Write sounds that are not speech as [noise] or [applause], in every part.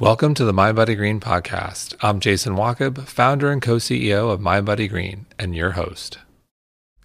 Welcome to the Mind Body Green podcast. I'm Jason Wachob, founder and co CEO of Mind Body Green, and your host.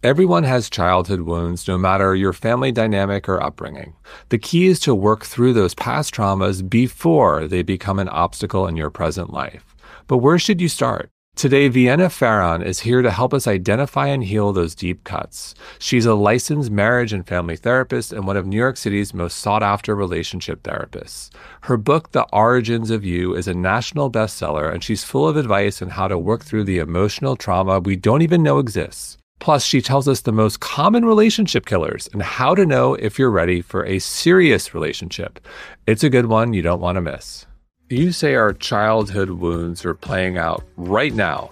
Everyone has childhood wounds, no matter your family dynamic or upbringing. The key is to work through those past traumas before they become an obstacle in your present life. But where should you start? Today, Vienna Pharaon is here to help us identify and heal those deep cuts. She's a licensed marriage and family therapist and one of New York City's most sought after relationship therapists. Her book, The Origins of You, is a national bestseller, and she's full of advice on how to work through the emotional trauma we don't even know exists. Plus, she tells us the most common relationship killers and how to know if you're ready for a serious relationship. It's a good one you don't want to miss. You say our childhood wounds are playing out right now.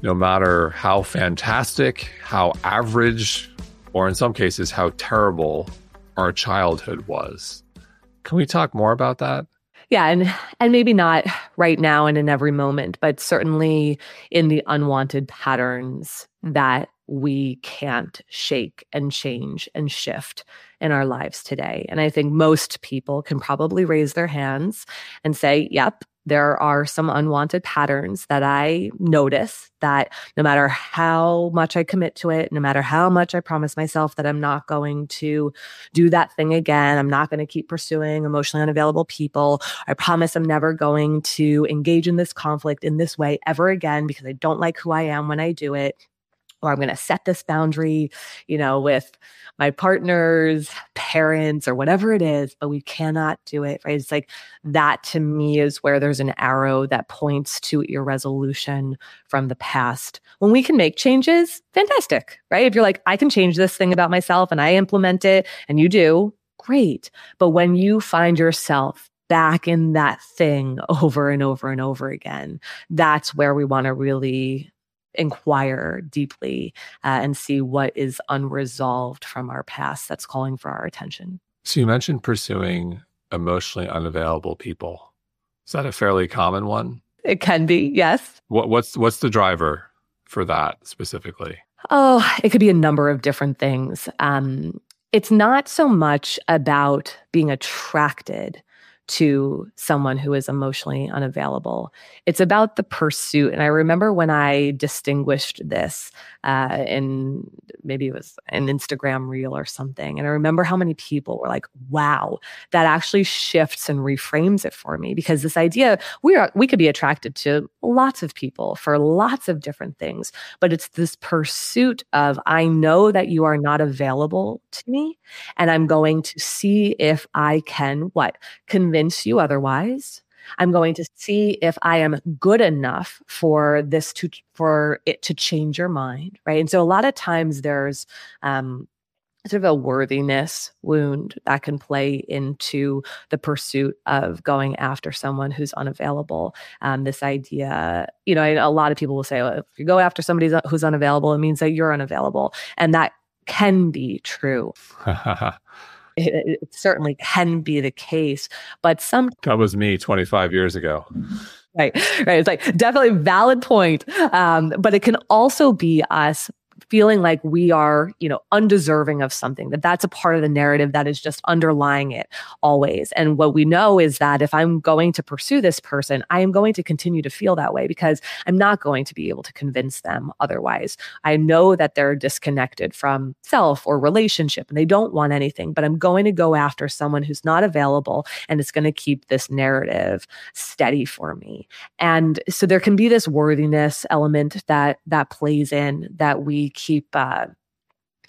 No matter how fantastic, how average, or in some cases, how terrible our childhood was. Can we talk more about that? Yeah, and and maybe not right now and in every moment, but certainly in the unwanted patterns that we can't shake and change and shift in our lives today. And I think most people can probably raise their hands and say, yep, there are some unwanted patterns that I notice that no matter how much I commit to it, no matter how much I promise myself that I'm not going to do that thing again, I'm not going to keep pursuing emotionally unavailable people. I promise I'm never going to engage in this conflict in this way ever again because I don't like who I am when I do it or I'm going to set this boundary, you know, with my partners, parents, or whatever it is, but we cannot do it, right? It's like that to me is where there's an arrow that points to irresolution from the past. When we can make changes, fantastic, right? If you're like, I can change this thing about myself and I implement it and you do, great. But when you find yourself back in that thing over and over and over again, that's where we want to really inquire deeply uh, and see what is unresolved from our past that's calling for our attention. So you mentioned pursuing emotionally unavailable people. Is that a fairly common one? It can be, yes. What, what's what's the driver for that specifically? Oh, it could be a number of different things. Um, it's not so much about being attracted to someone who is emotionally unavailable. It's about the pursuit. And I remember when I distinguished this uh, in maybe it was an Instagram reel or something. And I remember how many people were like, wow, that actually shifts and reframes it for me because this idea we are, we could be attracted to lots of people for lots of different things, but it's this pursuit of, I know that you are not available to me and I'm going to see if I can what convince you otherwise I'm going to see if I am good enough for this to for it to change your mind, right? And so a lot of times there's um, sort of a worthiness wound that can play into the pursuit of going after someone who's unavailable. Um, this idea, you know, a lot of people will say, well, if you go after somebody who's unavailable, it means that you're unavailable, and that can be true. [laughs] it, it certainly can be the case, but some that was me 25 years ago. Right, right. It's like definitely valid point. Um, but it can also be us feeling like we are, you know, undeserving of something, that that's a part of the narrative that is just underlying it always. And what we know is that if I'm going to pursue this person, I am going to continue to feel that way because I'm not going to be able to convince them otherwise. I know that they're disconnected from self or relationship and they don't want anything, but I'm going to go after someone who's not available and it's going to keep this narrative steady for me. And so there can be this worthiness element that that plays in that we keep uh,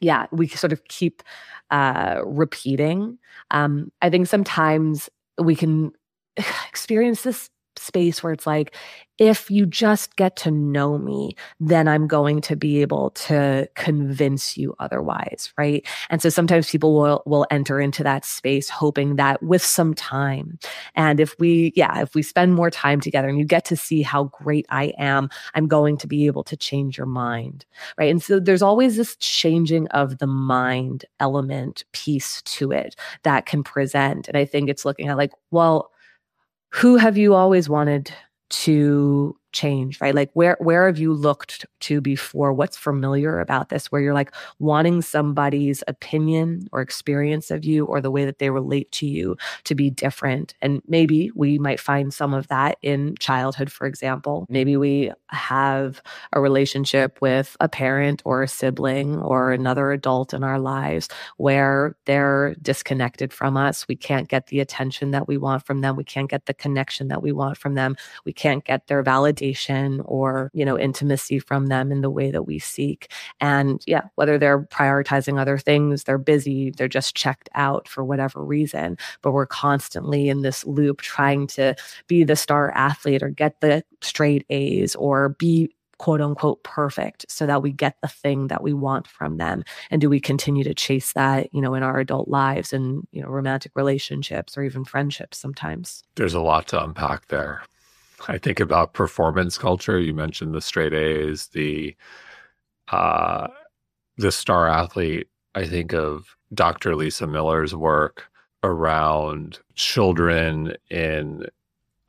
yeah we sort of keep uh, repeating. Um, i think sometimes we can [sighs] experience this space where it's like if you just get to know me, then I'm going to be able to convince you otherwise, right? And so sometimes people will will enter into that space hoping that with some time and if we yeah, if we spend more time together and you get to see how great I am, I'm going to be able to change your mind, right? And so there's always this changing of the mind element piece to it that can present and I think it's looking at like, well, who have you always wanted to change right? Like where where have you looked to before? What's familiar about this where you're like wanting somebody's opinion or experience of you or the way that they relate to you to be different? And maybe we might find some of that in childhood for example. Maybe we have a relationship with a parent or a sibling or another adult in our lives where they're disconnected from us. We can't get the attention that we want from them. We can't get the connection that we want from them. We can't get their validation or, you know, intimacy from them in the way that we seek. And yeah, whether they're prioritizing other things, they're busy, they're just checked out for whatever reason, but we're constantly in this loop trying to be the star athlete or get the straight A's or be quote unquote perfect so that we get the thing that we want from them. And do we continue to chase that you know in our adult lives and you know romantic relationships or even friendships sometimes? There's a lot to unpack there I think about performance culture. You mentioned the straight A's, the uh, the star athlete. I think of Dr. Lisa Miller's work around children in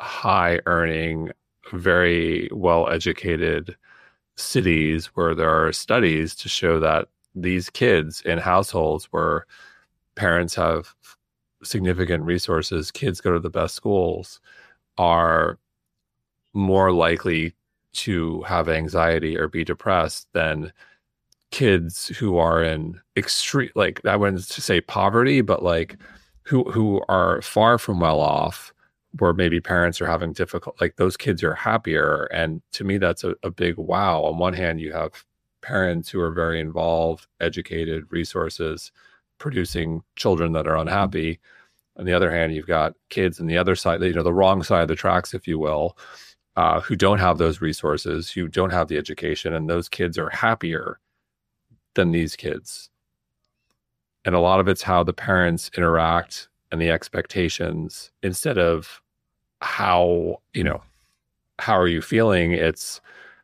high earning, very well educated cities where there are studies to show that these kids in households where parents have significant resources, kids go to the best schools, are more likely to have anxiety or be depressed than kids who are in extreme like I wouldn't say poverty, but like who who are far from well off where maybe parents are having difficult like those kids are happier. And to me that's a, a big wow. On one hand you have parents who are very involved, educated, resources, producing children that are unhappy. On the other hand, you've got kids on the other side, you know, the wrong side of the tracks, if you will, uh, who don't have those resources, who don't have the education, and those kids are happier than these kids. And a lot of it's how the parents interact and the expectations instead of how, you know, how are you feeling? It's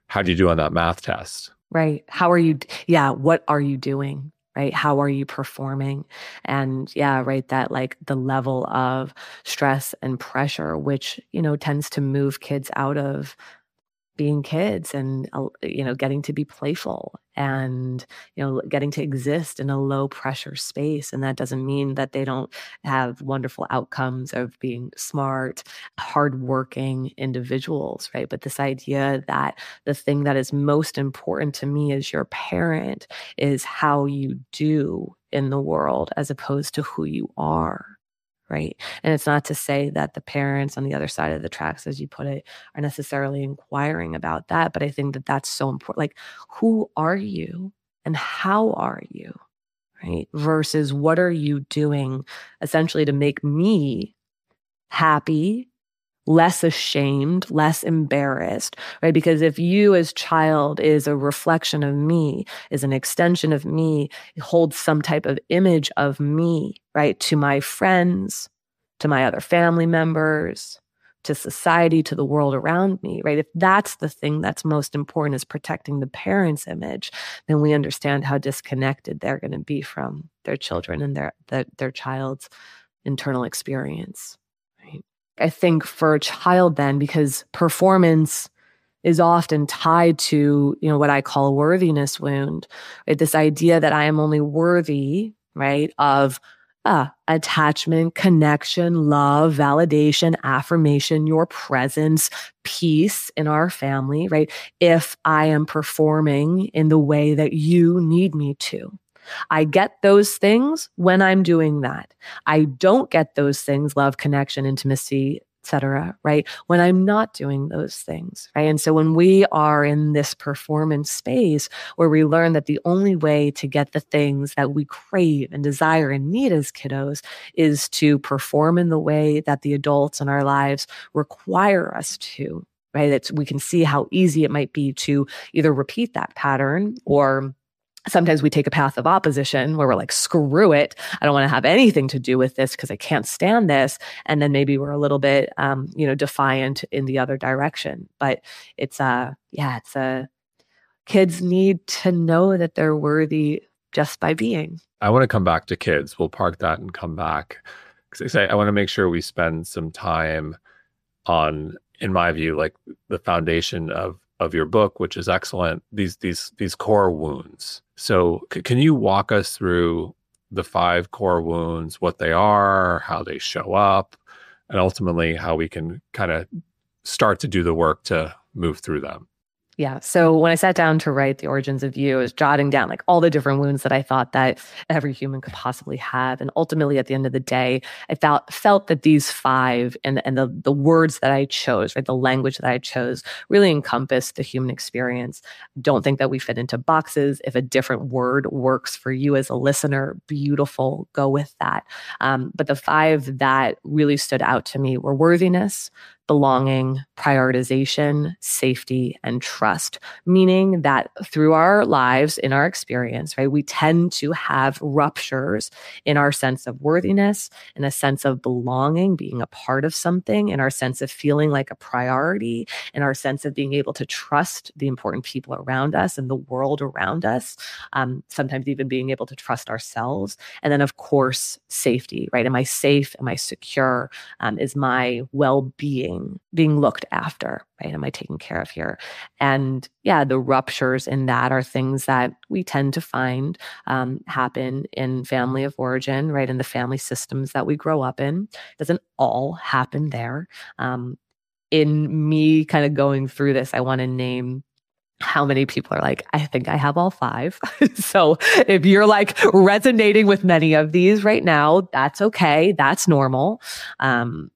how do you do on that math test? Right. How are you? Yeah. What are you doing? Right? How are you performing? And yeah, right, that like the level of stress and pressure, which, you know, tends to move kids out of being kids and uh, you know getting to be playful and you know getting to exist in a low pressure space. And that doesn't mean that they don't have wonderful outcomes of being smart hardworking individuals right? But this idea that the thing that is most important to me as your parent is how you do in the world as opposed to who you are right? And it's not to say that the parents on the other side of the tracks, as you put it, are necessarily inquiring about that. But I think that that's so important. Like, who are you and how are you? Right. Versus what are you doing essentially to make me happy less ashamed, less embarrassed, right? Because if you as child is a reflection of me, is an extension of me, holds some type of image of me, right? To my friends, to my other family members, to society, to the world around me, right? If that's the thing that's most important is protecting the parent's image, then we understand how disconnected they're going to be from their children and their, their, their child's internal experience. I think for a child then, because performance is often tied to, you know, what I call worthiness wound, right? This idea that I am only worthy, right, of uh, attachment, connection, love, validation, affirmation, your presence, peace in our family, right? If I am performing in the way that you need me to. I get those things when I'm doing that. I don't get those things, love, connection, intimacy, etc. right? When I'm not doing those things, right? And so when we are in this performance space where we learn that the only way to get the things that we crave and desire and need as kiddos is to perform in the way that the adults in our lives require us to, right? That we can see how easy it might be to either repeat that pattern or sometimes we take a path of opposition where we're like, screw it. I don't want to have anything to do with this because I can't stand this. And then maybe we're a little bit, um, you know, defiant in the other direction. But it's, uh, yeah, it's a, uh, kids need to know that they're worthy just by being. I want to come back to kids. We'll park that and come back. Because I, I want to make sure we spend some time on in my view, like the foundation of of your book, which is excellent. These these these core wounds. So, c- can you walk us through the five core wounds, what they are, how they show up, and ultimately how we can kind of start to do the work to move through them? Yeah. So when I sat down to write the origins of you, I was jotting down like all the different wounds that I thought that every human could possibly have. And ultimately at the end of the day, I felt felt that these five and, and the the words that I chose, right, the language that I chose really encompassed the human experience. Don't think that we fit into boxes. If a different word works for you as a listener, beautiful, go with that. Um, but the five that really stood out to me were worthiness, belonging, prioritization, safety, and trust. Meaning that through our lives, in our experience, right, we tend to have ruptures in our sense of worthiness, in a sense of belonging, being a part of something, in our sense of feeling like a priority, in our sense of being able to trust the important people around us and the world around us. Um, sometimes even being able to trust ourselves. And then, of course, safety, right? Am I safe? Am I secure? Um, is my well being? Being being looked after right am i taken care of here and yeah the ruptures in that are things that we tend to find um, happen in family of origin right in the family systems that we grow up in it doesn't all happen there um, in me kind of going through this i want to name how many people are like, I think I have all five. [laughs] so if you're like resonating with many of these right now, that's okay. That's normal. Um,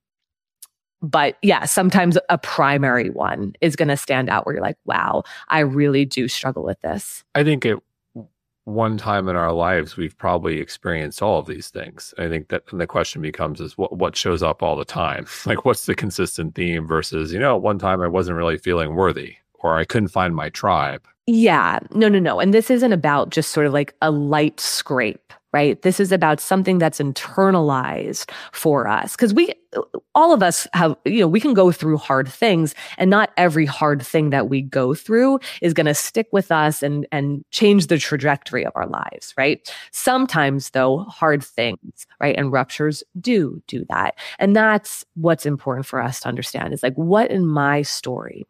but yeah, sometimes a primary one is going to stand out where you're like, wow, I really do struggle with this. I think at one time in our lives, we've probably experienced all of these things. I think that the question becomes is what, what shows up all the time? [laughs] Like, what's the consistent theme versus, you know, at one time I wasn't really feeling worthy or I couldn't find my tribe. Yeah, no, no, no. And this isn't about just sort of like a light scrape right? This is about something that's internalized for us. Cause we, all of us have, you know, we can go through hard things and not every hard thing that we go through is going to stick with us and, and change the trajectory of our lives, right? Sometimes though, hard things, right? And ruptures do do that. And that's what's important for us to understand is like, what in my story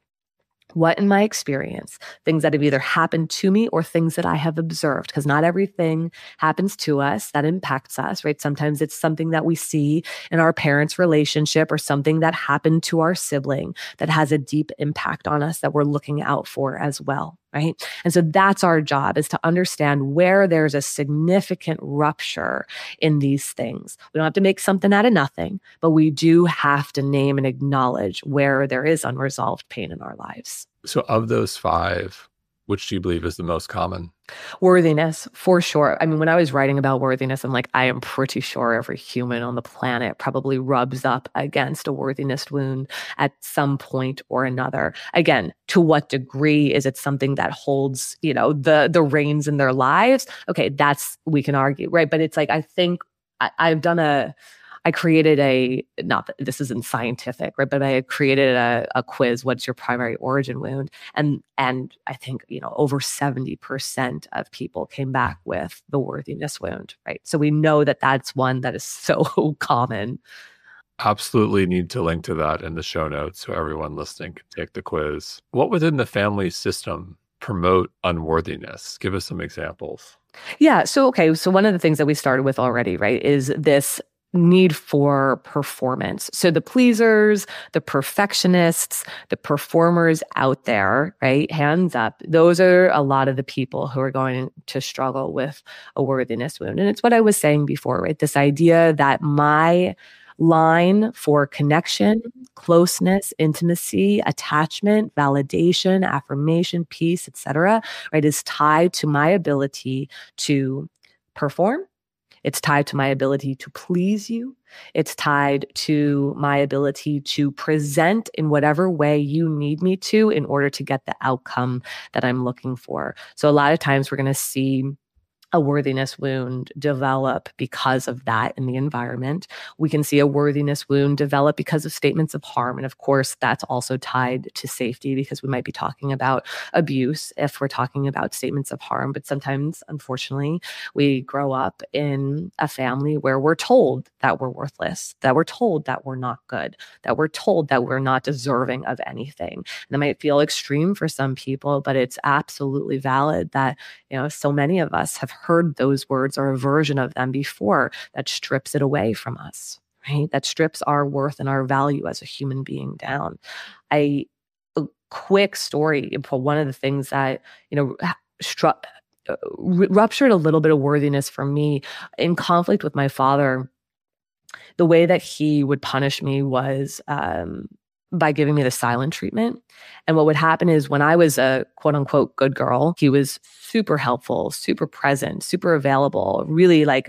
what in my experience, things that have either happened to me or things that I have observed, because not everything happens to us that impacts us, right? Sometimes it's something that we see in our parents' relationship or something that happened to our sibling that has a deep impact on us that we're looking out for as well right? And so that's our job is to understand where there's a significant rupture in these things. We don't have to make something out of nothing, but we do have to name and acknowledge where there is unresolved pain in our lives. So, of those five, which do you believe is the most common? Worthiness, for sure. I mean, when I was writing about worthiness, I'm like, I am pretty sure every human on the planet probably rubs up against a worthiness wound at some point or another. Again, to what degree is it something that holds, you know, the the reins in their lives? Okay, that's we can argue, right? But it's like I think I, I've done a I created a not that this isn't scientific, right? But I created a, a quiz. What's your primary origin wound? And and I think you know over seventy percent of people came back with the worthiness wound, right? So we know that that's one that is so [laughs] common. Absolutely need to link to that in the show notes so everyone listening can take the quiz. What within the family system promote unworthiness? Give us some examples. Yeah. So, okay. So, one of the things that we started with already, right, is this need for performance. So the pleasers, the perfectionists, the performers out there, right? Hands up. Those are a lot of the people who are going to struggle with a worthiness wound. And it's what I was saying before, right? This idea that my line for connection, closeness, intimacy, attachment, validation, affirmation, peace, etc., right, is tied to my ability to perform it's tied to my ability to please you. It's tied to my ability to present in whatever way you need me to in order to get the outcome that I'm looking for. So a lot of times we're going to see a worthiness wound develop because of that in the environment. We can see a worthiness wound develop because of statements of harm. And of course, that's also tied to safety because we might be talking about abuse if we're talking about statements of harm. But sometimes, unfortunately, we grow up in a family where we're told that we're worthless, that we're told that we're not good, that we're told that we're not deserving of anything. And that might feel extreme for some people, but it's absolutely valid that, you know, so many of us have heard those words or a version of them before that strips it away from us, right? That strips our worth and our value as a human being down. I, a quick story one of the things that, you know, uh, ruptured a little bit of worthiness for me in conflict with my father the way that he would punish me was um, by giving me the silent treatment. And what would happen is when I was a quote unquote good girl, he was super helpful, super present, super available, really like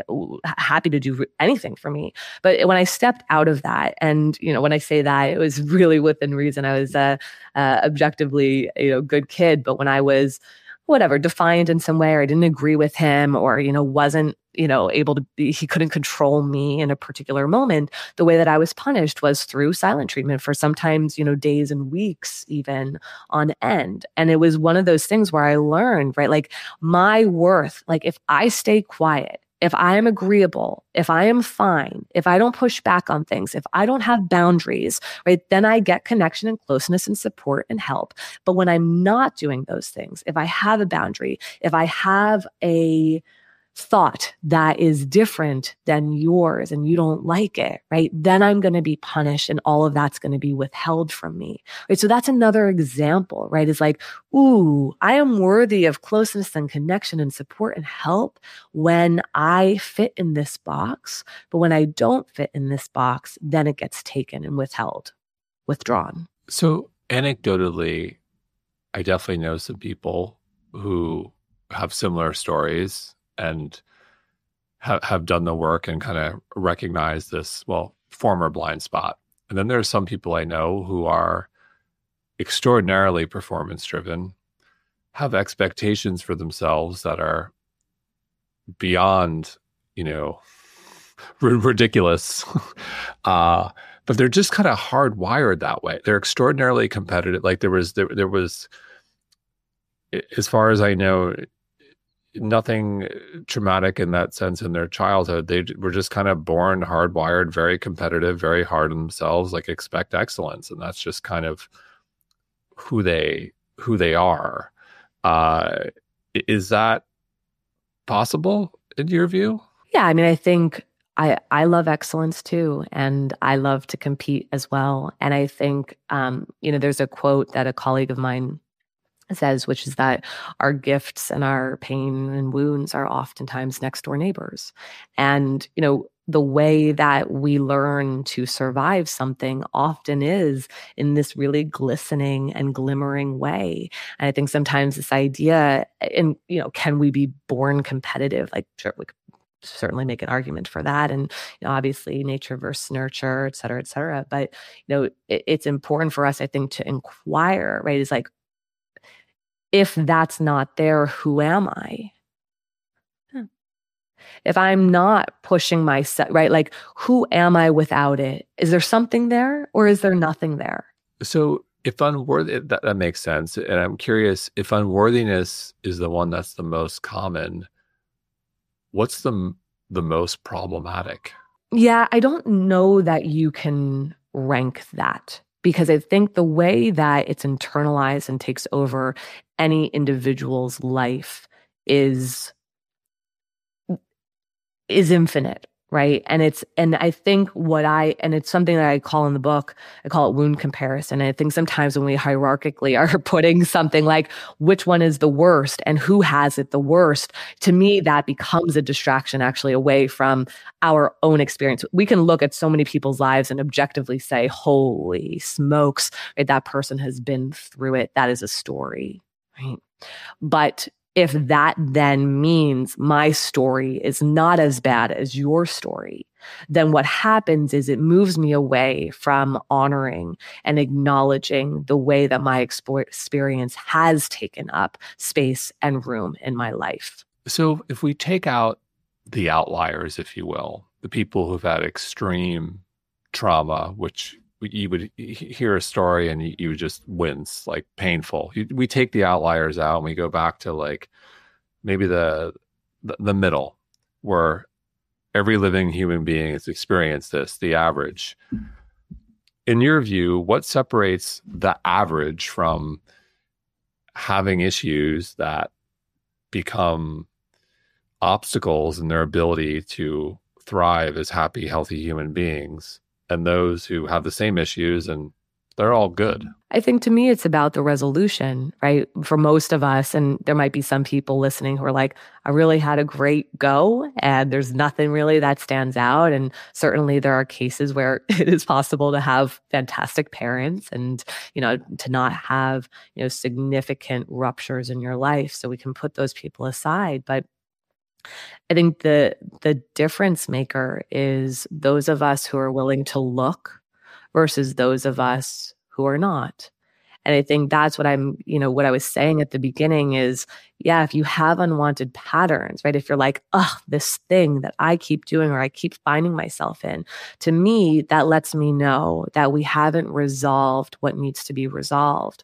happy to do anything for me. But when I stepped out of that, and you know, when I say that, it was [laughs] really within reason. I was a, objectively, you know, good kid. But when I was whatever defiant in some way or I didn't agree with him or you know wasn't you know able to be he couldn't control me in a particular moment the way that I was punished was through silent treatment for sometimes you know days and weeks even on end. And it was one of those things where I learned right like my worth like if I stay quiet if I am agreeable, if I am fine, if I don't push back on things, if I don't have boundaries, right, then I get connection and closeness and support and help. But when I'm not doing those things, if I have a boundary, if I have a thought that is different than yours and you don't like it, right? Then I'm going to be punished and all of that's going to be withheld from me, right? So that's another example, right? Is like, ooh, I am worthy of closeness and connection and support and help when I fit in this box. But when I don't fit in this box, then it gets taken and withheld, withdrawn. So anecdotally, I definitely know some people who have similar stories and ha- have done the work and kind of recognize this, well, former blind spot. And then there are some people I know who are extraordinarily performance driven, have expectations for themselves that are beyond, you know, [laughs] r- ridiculous. [laughs] uh, but they're just kind of hardwired that way. They're extraordinarily competitive. Like there was, there, there was, as far as I know, nothing traumatic in that sense in their childhood. They were just kind of born hardwired, very competitive, very hard on themselves, like expect excellence, and that's just kind of who they who they are. Uh, is that possible in your view? Yeah, I mean, I think I I love excellence too, and I love to compete as well. And I think um, you know, there's a quote that a colleague of mine says, which is that our gifts and our pain and wounds are oftentimes next door neighbors. And, you know, the way that we learn to survive something often is in this really glistening and glimmering way. And I think sometimes this idea, and, you know, can we be born competitive? Like, sure, we could certainly make an argument for that and you know, obviously nature versus nurture et cetera et cetera but you know it, it's important for us i think to inquire right is like if that's not there, who am I? Hmm. If I'm not pushing myself, right? Like, who am I without it? Is there something there or is there nothing there? So, if unworthy, that, that makes sense. And I'm curious if unworthiness is the one that's the most common, what's the, the most problematic? Yeah, I don't know that you can rank that because I think the way that it's internalized and takes over any individual's life is is infinite right? And it's and i think what i and it's something that i call in the book i call it wound comparison. And i think sometimes when we hierarchically [laughs] are putting something like which one is the worst and who has it the worst to me that becomes a distraction actually away from our own experience. We can look at so many people's lives and objectively say holy smokes right? That person has been through it. That is a story right? But if that then means my story is not as bad as your story, then what happens is it moves me away from honoring and acknowledging the way that my experience has taken up space and room in my life. So if we take out the outliers, if you will, the people who've had extreme trauma, which you would hear a story and you, would just wince, like painful. we take the outliers out and we go back to like maybe the, the, the middle where every living human being has experienced this, the average. In your view, what separates the average from having issues that become obstacles in their ability to thrive as happy, healthy human beings and those who have the same issues and they're all good. I think to me, it's about the resolution, right? For most of us, and there might be some people listening who are like, I really had a great go, and there's nothing really that stands out. And certainly there are cases where [laughs] it is possible to have fantastic parents and, you know, to not have, you know, significant ruptures in your life. So we can put those people aside. But I think the the difference maker is those of us who are willing to look versus those of us who are not. And I think that's what I'm, you know, what I was saying at the beginning is, yeah, if you have unwanted patterns, right? If you're like, oh, this thing that I keep doing or I keep finding myself in, to me, that lets me know that we haven't resolved what needs to be resolved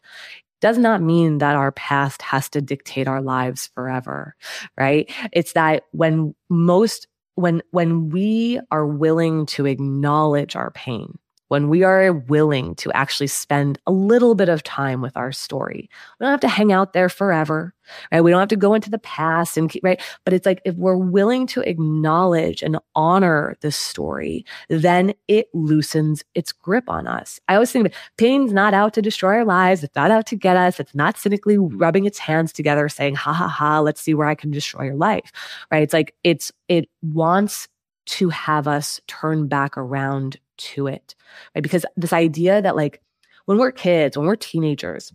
does not mean that our past has to dictate our lives forever, right? It's that when most when when we are willing to acknowledge our pain, when we are willing to actually spend a little bit of time with our story. We don't have to hang out there forever, right? We don't have to go into the past and keep, right? But it's like if we're willing to acknowledge and honor the story, then it loosens its grip on us. I always think that pain's not out to destroy our lives. It's not out to get us. It's not cynically rubbing its hands together saying, ha ha ha, let's see where I can destroy your life, right? It's like it's, it wants to have us turn back around to it, right? Because this idea that like when we're kids, when we're teenagers,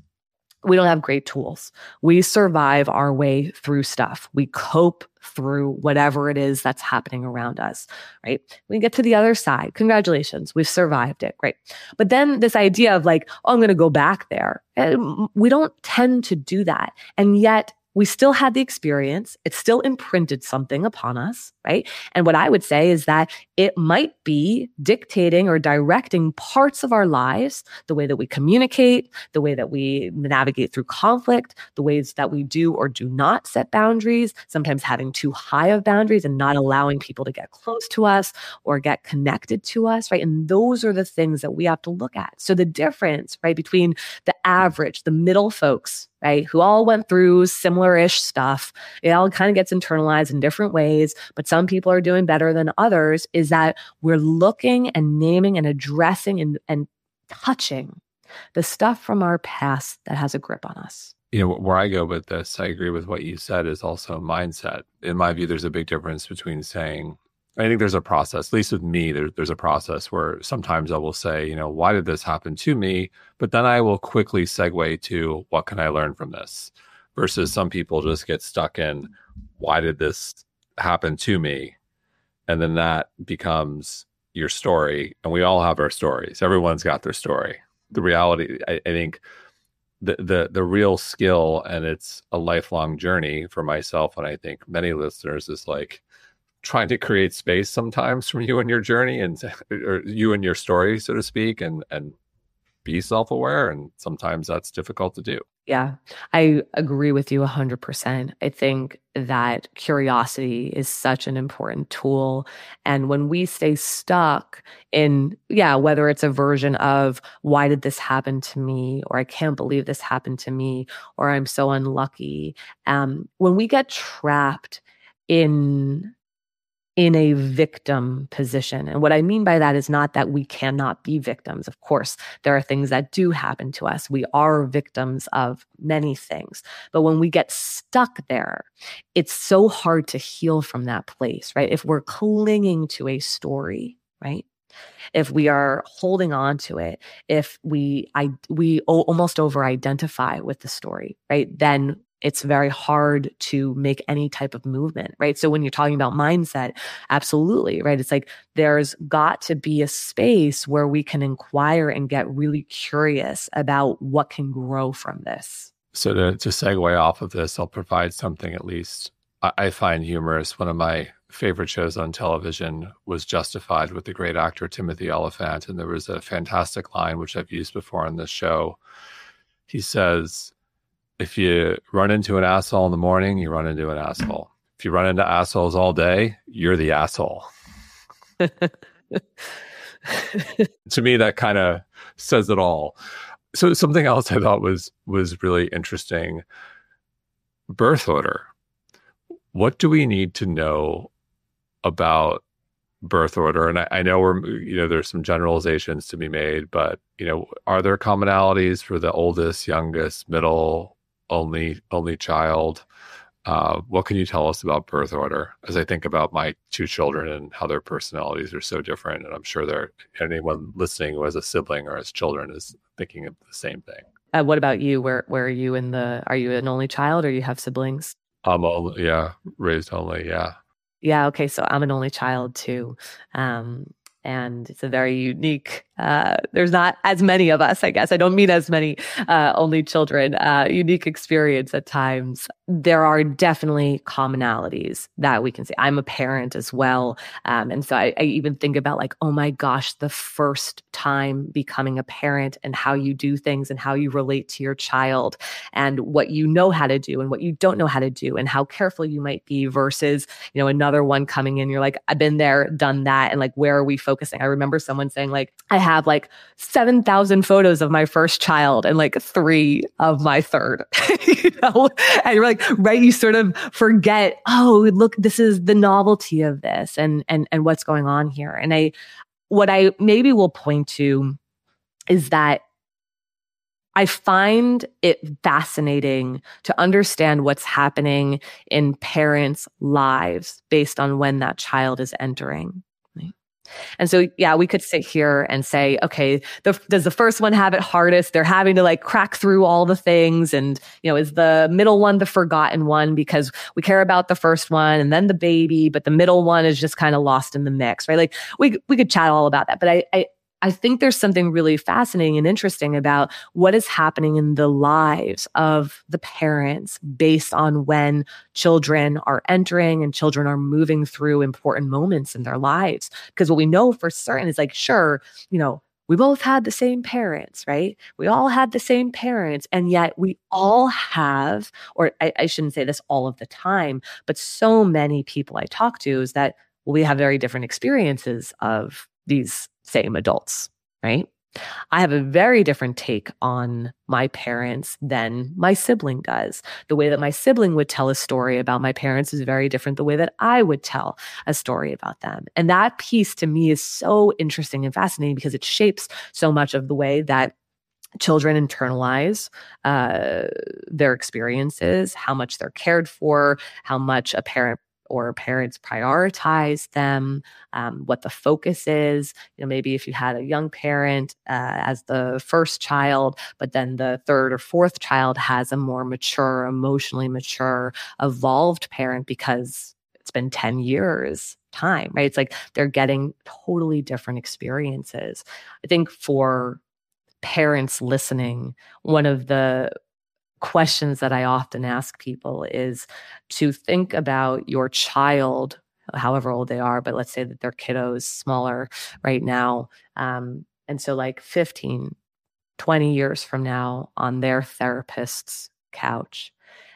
we don't have great tools. We survive our way through stuff. We cope through whatever it is that's happening around us, right? We get to the other side. Congratulations, we've survived it. Great. But then this idea of like, oh, I'm going to go back there. Eh, we don't tend to do that. And yet we still had the experience. It still imprinted something upon us, right? And what I would say is that it might be dictating or directing parts of our lives, the way that we communicate, the way that we navigate through conflict, the ways that we do or do not set boundaries, sometimes having too high of boundaries and not allowing people to get close to us or get connected to us, right? And those are the things that we have to look at. So the difference, right, between the average, the middle folks, right? Who all went through similar ish stuff. It all kind of gets internalized in different ways, but some people are doing better than others. Is that we're looking and naming and addressing and, and touching the stuff from our past that has a grip on us. You know, where I go with this, I agree with what you said, is also mindset. In my view, there's a big difference between saying, I think there's a process, at least with me, there, there's a process where sometimes I will say, you know, why did this happen to me? But then I will quickly segue to what can I learn from this versus some people just get stuck in why did this happen to me? And then that becomes your story. And we all have our stories. Everyone's got their story. The reality, I, I think the, the the real skill and it's a lifelong journey for myself and I think many listeners is like trying to create space sometimes from you and your journey and [laughs] or you and your story so to speak and and be self-aware and sometimes that's difficult to do. Yeah i agree with you 100% i think that curiosity is such an important tool and when we stay stuck in yeah whether it's a version of why did this happen to me? or i can't believe this happened to me or i'm so unlucky um when we get trapped in in a victim position. And what I mean by that is not that we cannot be victims. Of course, there are things that do happen to us. We are victims of many things. But when we get stuck there, it's so hard to heal from that place, right? If we're clinging to a story, right? if we are holding on to it if we i we almost over identify with the story right then it's very hard to make any type of movement, right? So when you're talking about mindset, absolutely, right? It's like there's got to be a space where we can inquire and get really curious about what can grow from this. So to, to segue off of this, I'll provide something at least I, I find humorous. One of my favorite shows on television was Justified with the great actor Timothy Olyphant. And there was a fantastic line, which I've used before on this show. He says, If you run into an asshole in the morning, you run into an asshole. If you run into assholes all day, you're the asshole. [laughs] to me, that kind of says it all. So something else I thought was was really interesting. Birth order. What do we need to know about birth order? And I, I know we're you know there's some generalizations to be made, but you know, are there commonalities for the oldest, youngest, middle, only only child? Uh, what can you tell us about birth order as I think about my two children and how their personalities are so different? And I'm sure there anyone listening who has a sibling or has children is thinking of the same thing. Uh, what about you? Where where are you in the? Are you an only child or you have siblings? I'm only, yeah, raised only, yeah. Yeah. Okay. So I'm an only child too. Um, and it's a very unique uh, there's not as many of us i guess. I don't mean as many uh, only children. Uh, unique experience at times. There are definitely commonalities that we can see. I'm a parent as well. Um, and so I, I, even think about like oh my gosh the first time becoming a parent and how you do things and how you relate to your child and what you know how to do and what you don't know how to do and how careful you might be versus you know another one coming in. You're like i've been there done that and like where are we focusing? I remember someone saying like i have like 7,000 photos of my first child and like three of my third, [laughs] you know? And you're like, right. You sort of forget, oh, look, this is the novelty of this and, and, and what's going on here. And I, what I maybe will point to is that I find it fascinating to understand what's happening in parents' lives based on when that child is entering. And so, yeah, we could sit here and say, okay, the, does the first one have it hardest? They're having to like crack through all the things. And, you know, is the middle one the forgotten one because we care about the first one and then the baby, but the middle one is just kind of lost in the mix, right? Like we, we could chat all about that. But I, I, I think there's something really fascinating and interesting about what is happening in the lives of the parents based on when children are entering and children are moving through important moments in their lives. Because what we know for certain is like, sure, you know, we both had the same parents, right? We all had the same parents. And yet we all have, or I, I, shouldn't say this all of the time, but so many people I talk to is that we have very different experiences of these same adults, right? I have a very different take on my parents than my sibling does. The way that my sibling would tell a story about my parents is very different the way that I would tell a story about them. And that piece to me is so interesting and fascinating because it shapes so much of the way that children internalize uh, their experiences, how much they're cared for, how much a parent or parents prioritize them, um, what the focus is. You know, maybe if you had a young parent uh, as the first child, but then the third or fourth child has a more mature, emotionally mature, evolved parent because it's been 10 years time, right? It's like they're getting totally different experiences. I think for parents listening, one of the questions that I often ask people is to think about your child, however old they are, but let's say that their kiddos smaller right now. Um, and so, like 15, 20 years from now on their therapist's couch.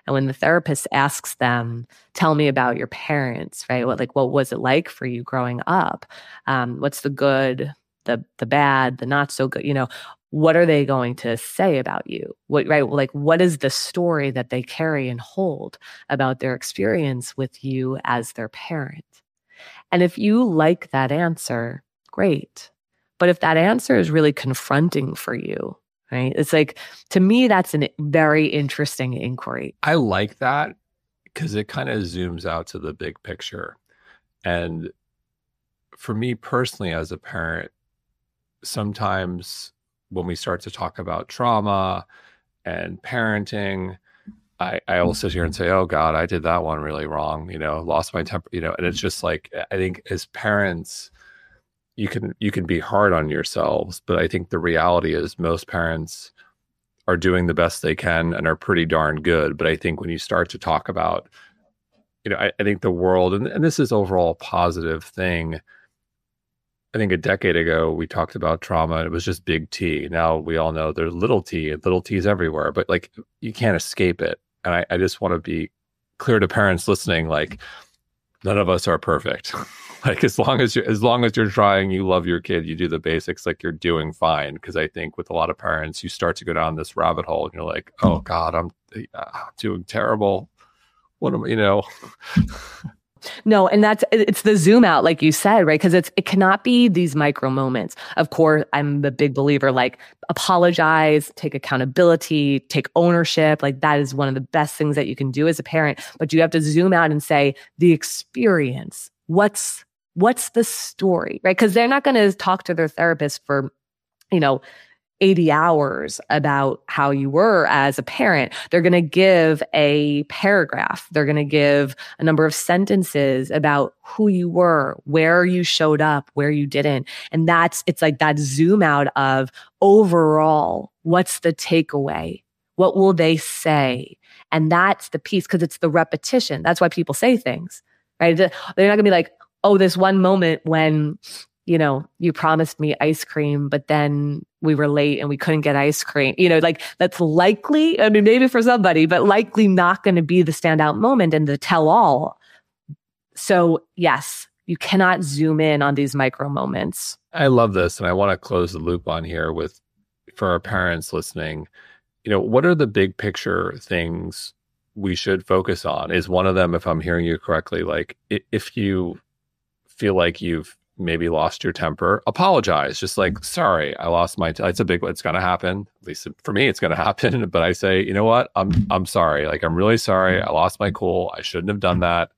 And when the therapist asks them, tell me about your parents, right? What like what was it like for you growing up? Um, what's the good, the the bad, the not so good, you know, what are they going to say about you? What right like what is the story that they carry and hold about their experience with you as their parent? And if you like that answer great. But if that answer is really confronting for you right it's like to me that's a very interesting inquiry. I like that because it kind of zooms out to the big picture. And for me personally as a parent sometimes when we start to talk about trauma and parenting, I, I will sit here and say, oh God, I did that one really wrong, you know, lost my temper, you know, and it's just like, I think as parents, you can, you can be hard on yourselves, but I think the reality is most parents are doing the best they can and are pretty darn good. But I think when you start to talk about you know, I, I think the world, and, and this is overall a positive thing. I think a decade ago we talked about trauma and it was just big T. Now we all know there's little t and little t's everywhere, but like you can't escape it. And I, I just want to be clear to parents listening, like none of us are perfect. [laughs] like as long as you're as long as you're trying, you love your kid, you do the basics, like you're doing fine. Because I think with a lot of parents, you start to go down this rabbit hole and you're like, oh God, I'm uh, doing terrible. What am I, you know? [laughs] No, and that's it's the zoom out, like you said, right? Because it's it cannot be these micro moments. Of course, I'm a big believer, like apologize, take accountability, take ownership. Like that is one of the best things that you can do as a parent. But you have to zoom out and say the experience. What's what's the story, right? Because they're not going to talk to their therapist for, you know, 80 hours about how you were as a parent. They're going to give a paragraph. They're going to give a number of sentences about who you were, where you showed up, where you didn't. And that's, it's like that zoom out of overall, what's the takeaway? What will they say? And that's the piece because it's the repetition. That's why people say things, right? They're not going to be like, oh, this one moment when you know, you promised me ice cream, but then we were late and we couldn't get ice cream. You know, like that's likely, I mean, maybe for somebody, but likely not going to be the standout moment and the tell all. So, yes, you cannot zoom in on these micro moments. I love this. And I want to close the loop on here with for our parents listening. You know, what are the big picture things we should focus on? Is one of them, if I'm hearing you correctly, like if you feel like you've maybe lost your temper, apologize. Just like, mm. sorry, I lost my. T-. It's a big. It's going to happen. At least for me, it's going [laughs] to happen. But I say, you know what? I'm I'm sorry. Like I'm really sorry. Mm. I lost my cool. I shouldn't have done that.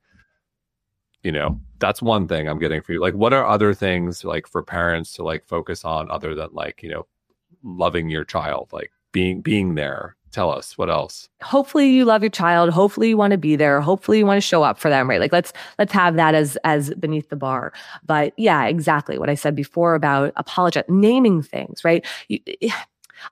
You know, that's one thing I'm getting for you. Like, what are other things like for parents to like focus on other than like you know, loving your child, like being being there, tell us what else? Hopefully you love your child. Hopefully you want to be there. Hopefully you want to show up for them right? Like let's let's have that as as beneath the bar. But yeah exactly what i said before about apologize naming things right? You,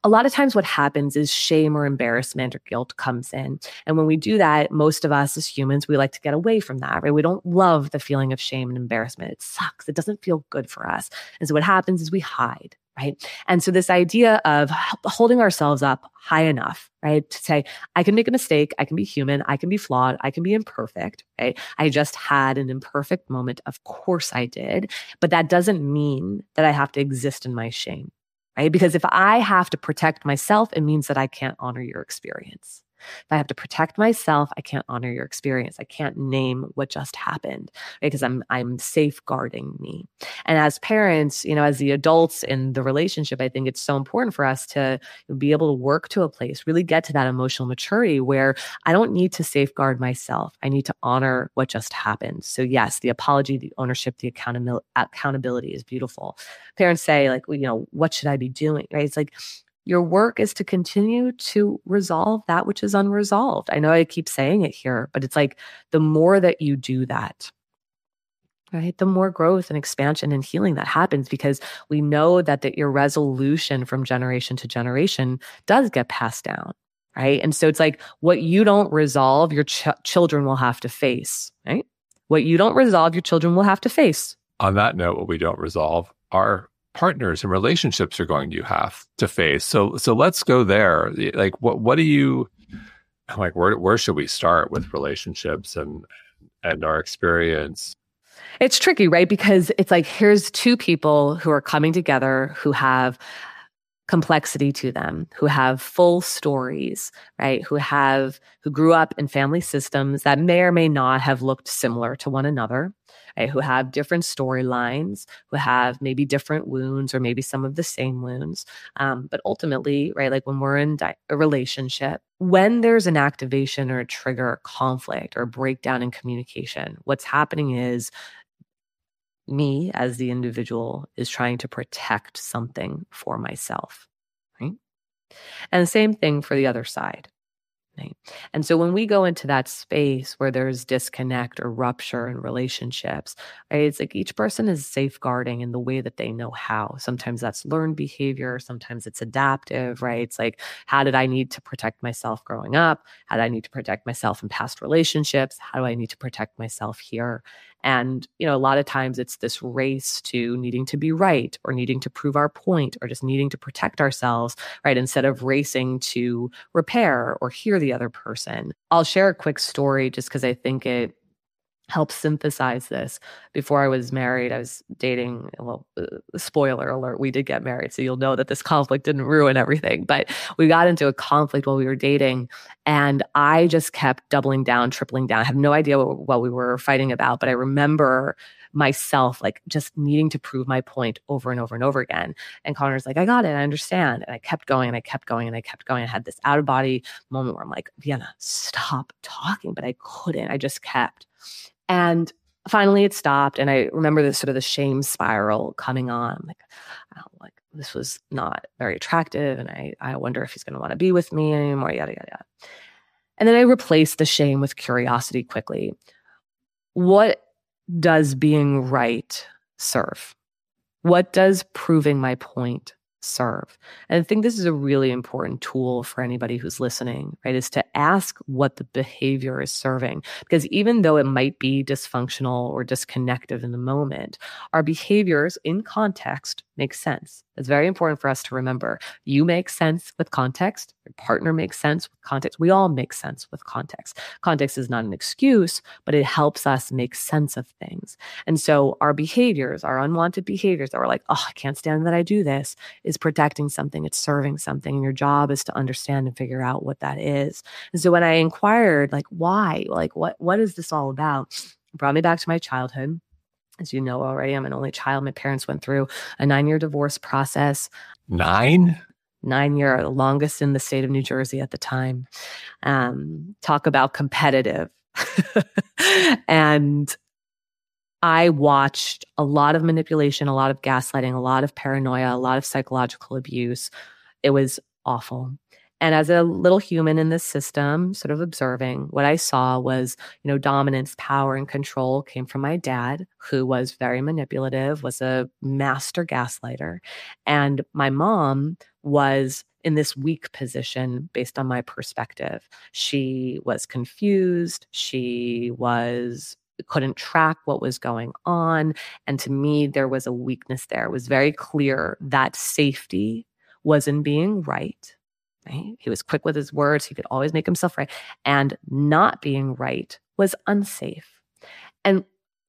a lot of times what happens is shame or embarrassment or guilt comes in. And when we do that most of us as humans we like to get away from that right? We don't love the feeling of shame and embarrassment. It sucks. It doesn't feel good for us. And so what happens is we hide right? And so this idea of holding ourselves up high enough, right? To say, I can make a mistake, I can be human, I can be flawed, I can be imperfect, right? I just had an imperfect moment. Of course I did. But that doesn't mean that I have to exist in my shame, right? Because if I have to protect myself, it means that I can't honor your experience. If I have to protect myself, I can't honor your experience. I can't name what just happened because I'm I'm safeguarding me. And as parents, you know, as the adults in the relationship, I think it's so important for us to be able to work to a place, really get to that emotional maturity where I don't need to safeguard myself. I need to honor what just happened. So yes, the apology, the ownership, the accountability is beautiful. Parents say like, you know, what should I be doing? Right? It's like your work is to continue to resolve that which is unresolved. I know I keep saying it here, but it's like the more that you do that, right, the more growth and expansion and healing that happens because we know that the, irresolution from generation to generation does get passed down. Right. And so it's like what you don't resolve, your ch- children will have to face. Right. What you don't resolve, your children will have to face. On that note, what we don't resolve, our partners and relationships are going to have to face. So so let's go there. Like what what do you like where where should we start with relationships and and our experience? It's tricky, right? Because it's like here's two people who are coming together who have complexity to them, who have full stories, right? Who have, who grew up in family systems that may or may not have looked similar to one another, right? Who have different storylines, who have maybe different wounds or maybe some of the same wounds. Um, but ultimately, right, like when we're in di- a relationship, when there's an activation or a trigger, conflict or breakdown in communication, what's happening is me as the individual is trying to protect something for myself, right? And the same thing for the other side. Right? And so when we go into that space where there's disconnect or rupture in relationships, right, it's like each person is safeguarding in the way that they know how. Sometimes that's learned behavior, sometimes it's adaptive, right? It's like, how did I need to protect myself growing up? How did I need to protect myself in past relationships? How do I need to protect myself here? And, you know, a lot of times it's this race to needing to be right or needing to prove our point or just needing to protect ourselves, right? Instead of racing to repair or hear the other person. I'll share a quick story just because I think it help synthesize this. Before I was married, I was dating, well, uh, spoiler alert, we did get married. So you'll know that this conflict didn't ruin everything. But we got into a conflict while we were dating. And I just kept doubling down, tripling down. I have no idea what, what we were fighting about. But I remember myself like just needing to prove my point over and over and over again. And Connor's like, I got it. I understand. And I kept going and I kept going and I kept going. I had this out of body moment where I'm like, Vienna, stop talking. But I couldn't. I just kept. And finally it stopped. And I remember this sort of the shame spiral coming on. Like, oh, like this was not very attractive. And I, I wonder if he's going to want to be with me anymore, yada, yada, yada. And then I replaced the shame with curiosity quickly. What does being right serve? What does proving my point serve? And I think this is a really important tool for anybody who's listening, right? Is to ask what the behavior is serving. Because even though it might be dysfunctional or disconnected in the moment, our behaviors in context make sense. It's very important for us to remember. You make sense with context. Your partner makes sense with context. We all make sense with context. Context is not an excuse, but it helps us make sense of things. And so our behaviors, our unwanted behaviors that we're like, oh, I can't stand that I do this, is protecting something. It's serving something. And your job is to understand and figure out what that is. And so when I inquired, like, why? Like, what what is this all about? Brought me back to my childhood as you know already, I'm an only child. My parents went through a nine year divorce process. Nine? Nine year, the longest in the state of New Jersey at the time. Um, talk about competitive. [laughs] and I watched a lot of manipulation, a lot of gaslighting, a lot of paranoia, a lot of psychological abuse. It was awful. And as a little human in this system, sort of observing, what I saw was, you know, dominance, power, and control came from my dad, who was very manipulative, was a master gaslighter. And my mom was in this weak position based on my perspective. She was confused. She was couldn't track what was going on. And to me, there was a weakness there. It was very clear that safety was in being right Right? He was quick with his words. He could always make himself right. And not being right was unsafe. And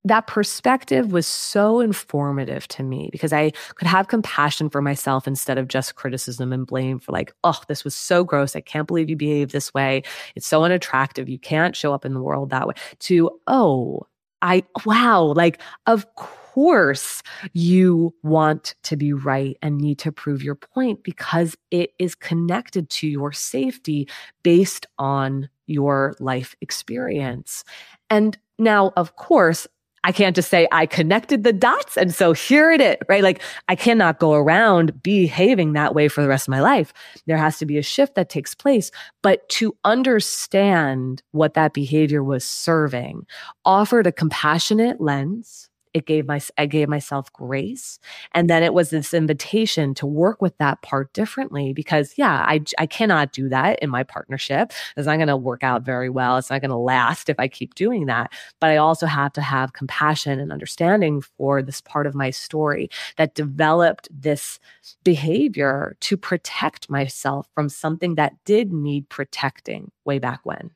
that perspective was so informative to me because I could have compassion for myself instead of just criticism and blame for like, oh, this was so gross. I can't believe you behave this way. It's so unattractive. You can't show up in the world that way. To, oh, I, wow, like, of course course you want to be right and need to prove your point because it is connected to your safety based on your life experience. And now, of course, I can't just say I connected the dots. And so here it is, right? Like I cannot go around behaving that way for the rest of my life. There has to be a shift that takes place. But to understand what that behavior was serving offered a compassionate lens it gave my i gave myself grace and then it was this invitation to work with that part differently because yeah i i cannot do that in my partnership. It's not going to work out very well. It's not going to last if i keep doing that. But i also have to have compassion and understanding for this part of my story that developed this behavior to protect myself from something that did need protecting way back when.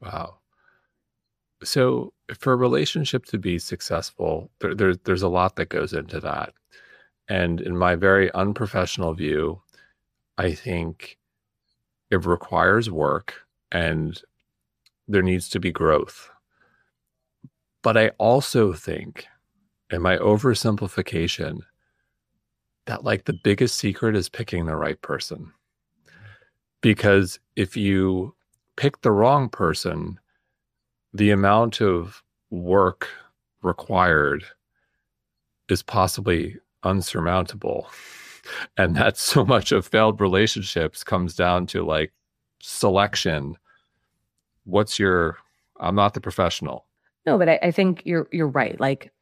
Wow. So for a relationship to be successful, there, there, there's a lot that goes into that. And in my very unprofessional view, I think it requires work and there needs to be growth. But I also think, in my oversimplification, that like the biggest secret is picking the right person. Because if you pick the wrong person, the amount of work required is possibly unsurmountable. [laughs] And that so much of failed relationships comes down to like selection. What's your i'm not the professional. No but I, I think you're you're right. Like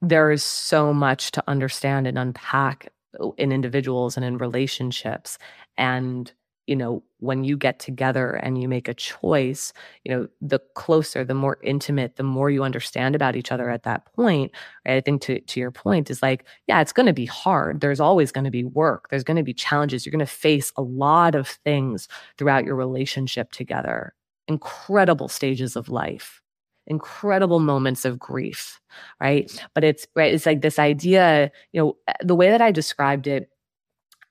there is so much to understand and unpack in individuals and in relationships. And you know when you get together and you make a choice you know the closer the more intimate the more you understand about each other at that point right? i think to to your point is like yeah it's going to be hard. There's always going to be work. There's going to be challenges. You're going to face a lot of things throughout your relationship together. Incredible stages of life. Incredible moments of grief right? But it's right it's like this idea you know eh, the way that i described it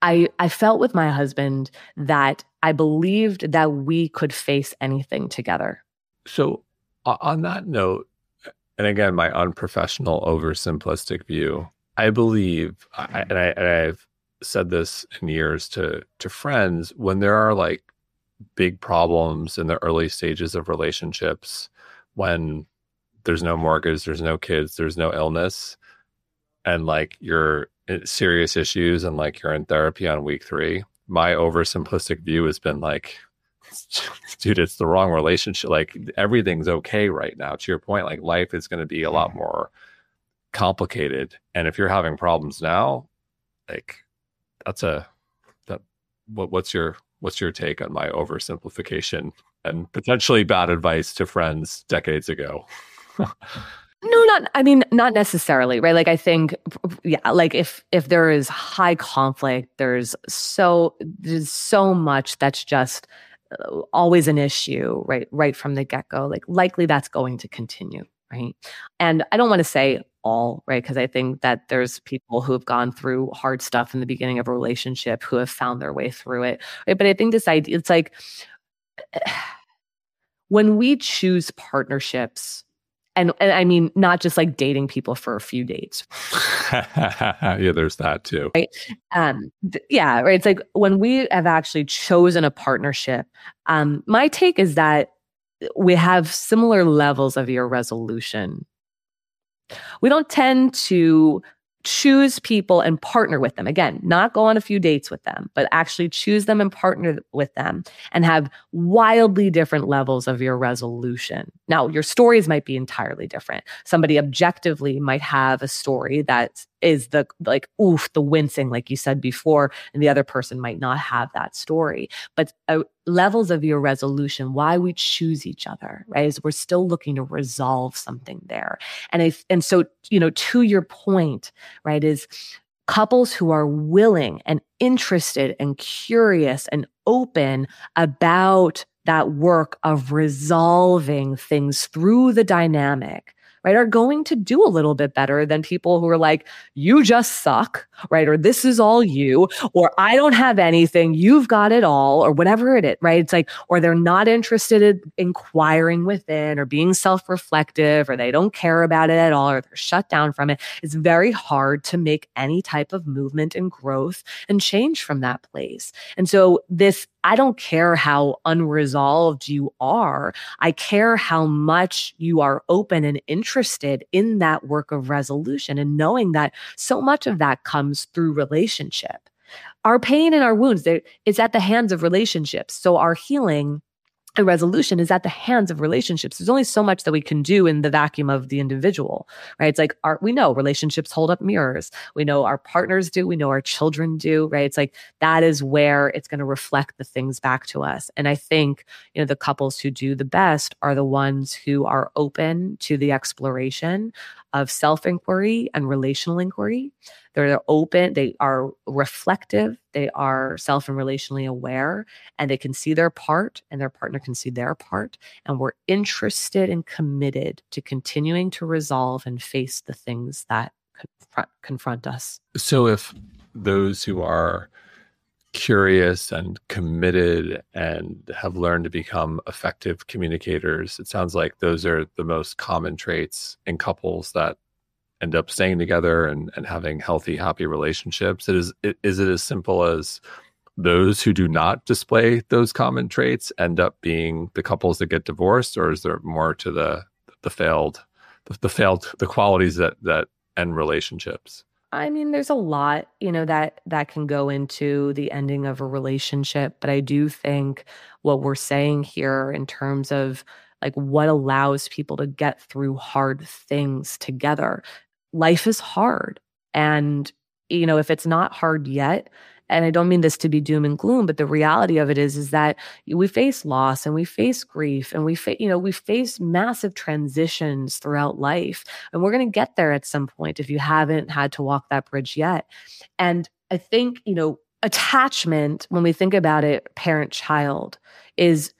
I, I felt with my husband that I believed that we could face anything together. So, on that note, and again, my unprofessional, oversimplistic view, I believe, and, I, and I've said this in years to to friends, when there are like big problems in the early stages of relationships, when there's no mortgage, there's no kids, there's no illness, and like you're serious issues and like you're in therapy on week three, my oversimplistic view has been like, [laughs] dude, it's the wrong relationship. Like everything's okay right now. To your point, like life is going to be a lot mm-hmm. more complicated. And if you're having problems now, like that's a that what what's your what's your take on my oversimplification and potentially bad advice to friends decades ago? [laughs] No, not I mean not necessarily, right? Like I think yeah, like if if there is high conflict, there's so there's so much that's just uh, always an issue, right? Right from the get-go. Like likely that's going to continue, right? And I don't want to say all, right? Because I think that there's people who have gone through hard stuff in the beginning of a relationship who have found their way through it. Right? But I think this idea it's like [sighs] when we choose partnerships and, and I mean not just like dating people for a few dates. [laughs] yeah, there's that too. Right. Um, th- yeah, right. It's like when we have actually chosen a partnership. Um, my take is that we have similar levels of irresolution. We don't tend to choose people and partner with them. Again, not go on a few dates with them, but actually choose them and partner with them and have wildly different levels of irresolution. Now, your stories might be entirely different. Somebody objectively might have a story that is the like oof the wincing like you said before and the other person might not have that story. But uh, levels of irresolution why we choose each other right is we're still looking to resolve something there. And if and so you know to your point right is couples who are willing and interested and curious and open about that work of resolving things through the dynamic right, are going to do a little bit better than people who are like, you just suck, right? Or this is all you, or I don't have anything, you've got it all, or whatever it is, right? It's like, or they're not interested in inquiring within or being self reflective, or they don't care about it at all, or they're shut down from it. It's very hard to make any type of movement and growth and change from that place. And so this I don't care how unresolved you are. I care how much you are open and interested in that work of resolution and knowing that so much of that comes through relationship. Our pain and our wounds, it's at the hands of relationships. So our healing a resolution is at the hands of relationships. There's only so much that we can do in the vacuum of the individual, right? It's like our, we know relationships hold up mirrors. We know our partners do. We know our children do, right? It's like that is where it's going to reflect the things back to us. And I think, you know, the couples who do the best are the ones who are open to the exploration of self inquiry and relational inquiry. They're open, they are reflective, they are self and relationally aware, and they can see their part, and their partner can see their part. And we're interested and committed to continuing to resolve and face the things that confront, confront us. So, if those who are curious and committed and have learned to become effective communicators. It sounds like those are the most common traits in couples that end up staying together and, and having healthy, happy relationships. It is, it, is it as simple as those who do not display those common traits end up being the couples that get divorced, or is there more to the the failed the, the failed the qualities that that end relationships? I mean, there's a lot, you know, that that can go into the ending of a relationship, but I do think what we're saying here in terms of like what allows people to get through hard things together. Life is hard. And you know, if it's not hard yet, and I don't mean this to be doom and gloom, but the reality of it is, is that we face loss and we face grief and we face, you know, we face massive transitions throughout life. And we're going to get there at some point if you haven't had to walk that bridge yet. And I think, you know, attachment, when we think about it, parent child, is